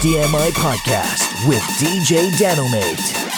HDMI podcast with DJ Danomate.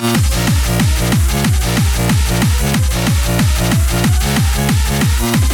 Thank you.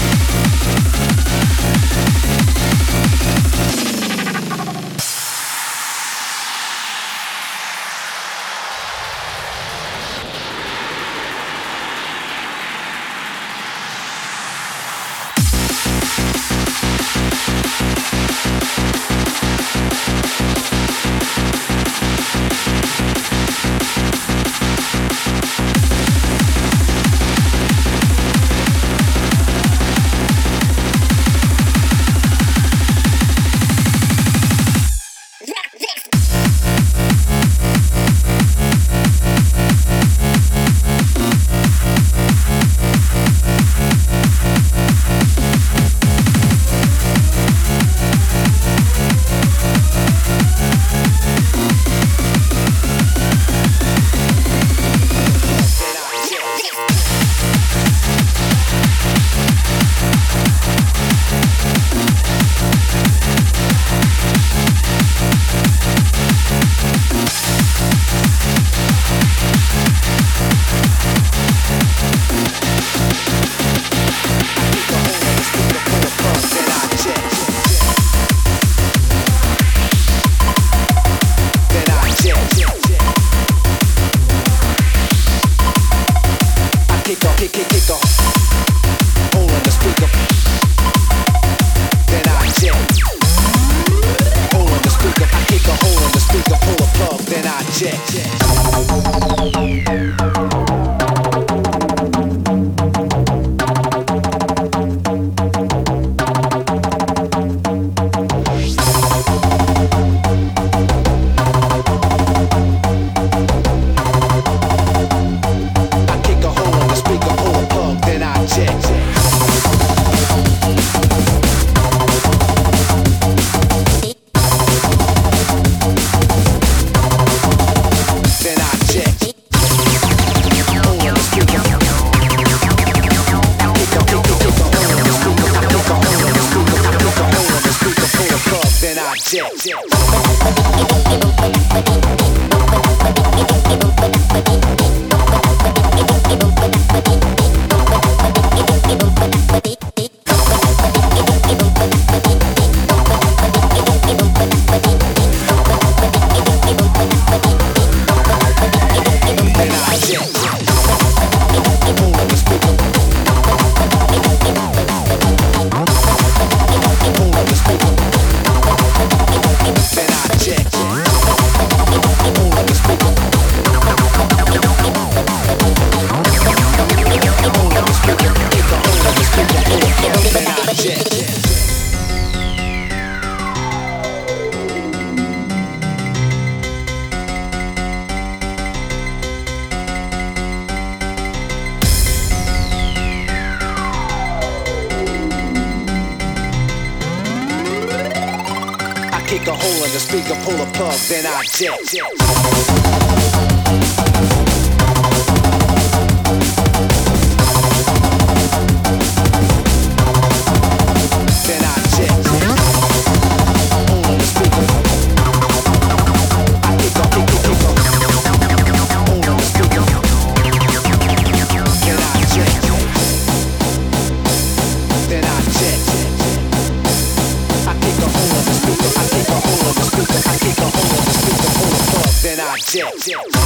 Then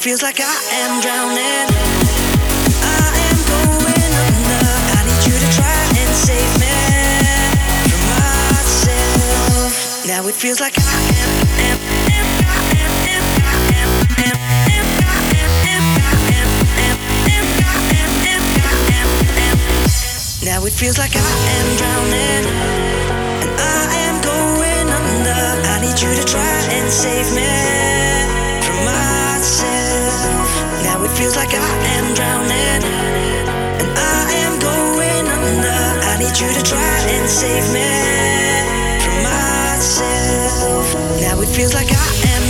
feels like I am drowning. I am going under. I need you to try and save me from myself. Now it feels like I am. Now it feels like I am drowning and I am going under. I need you to try and save me from myself. Now it feels like I am drowning and I am going under. I need you to try and save me from myself. Now it feels like I am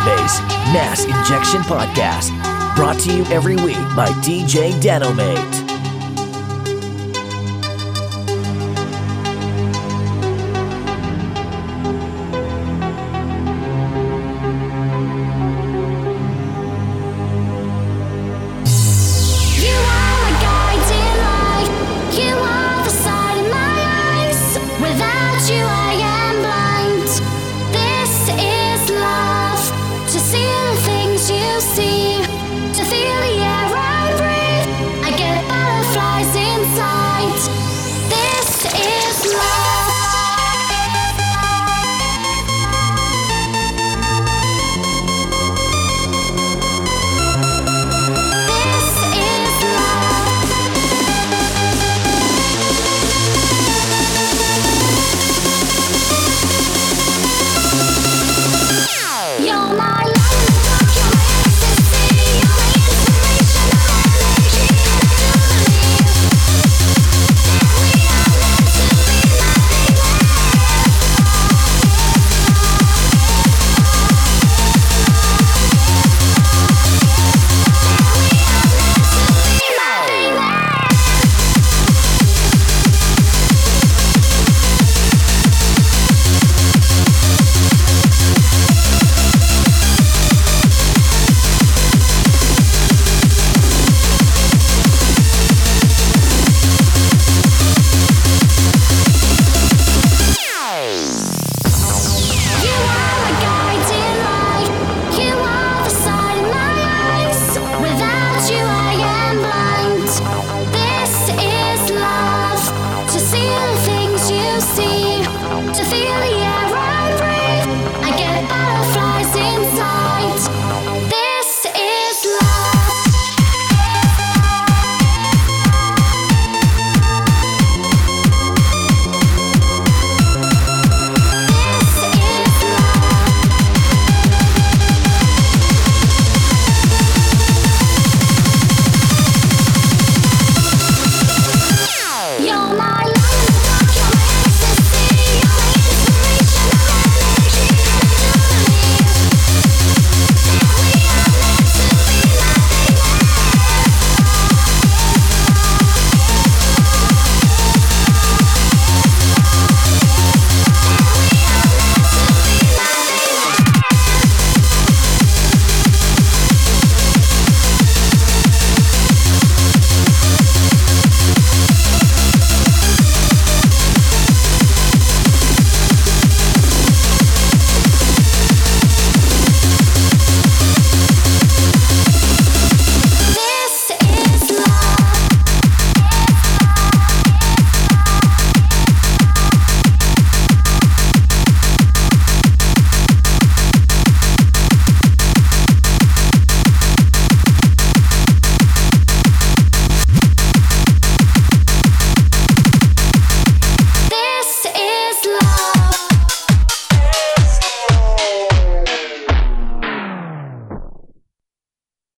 Database Mass Injection Podcast. Brought to you every week by DJ Danomate.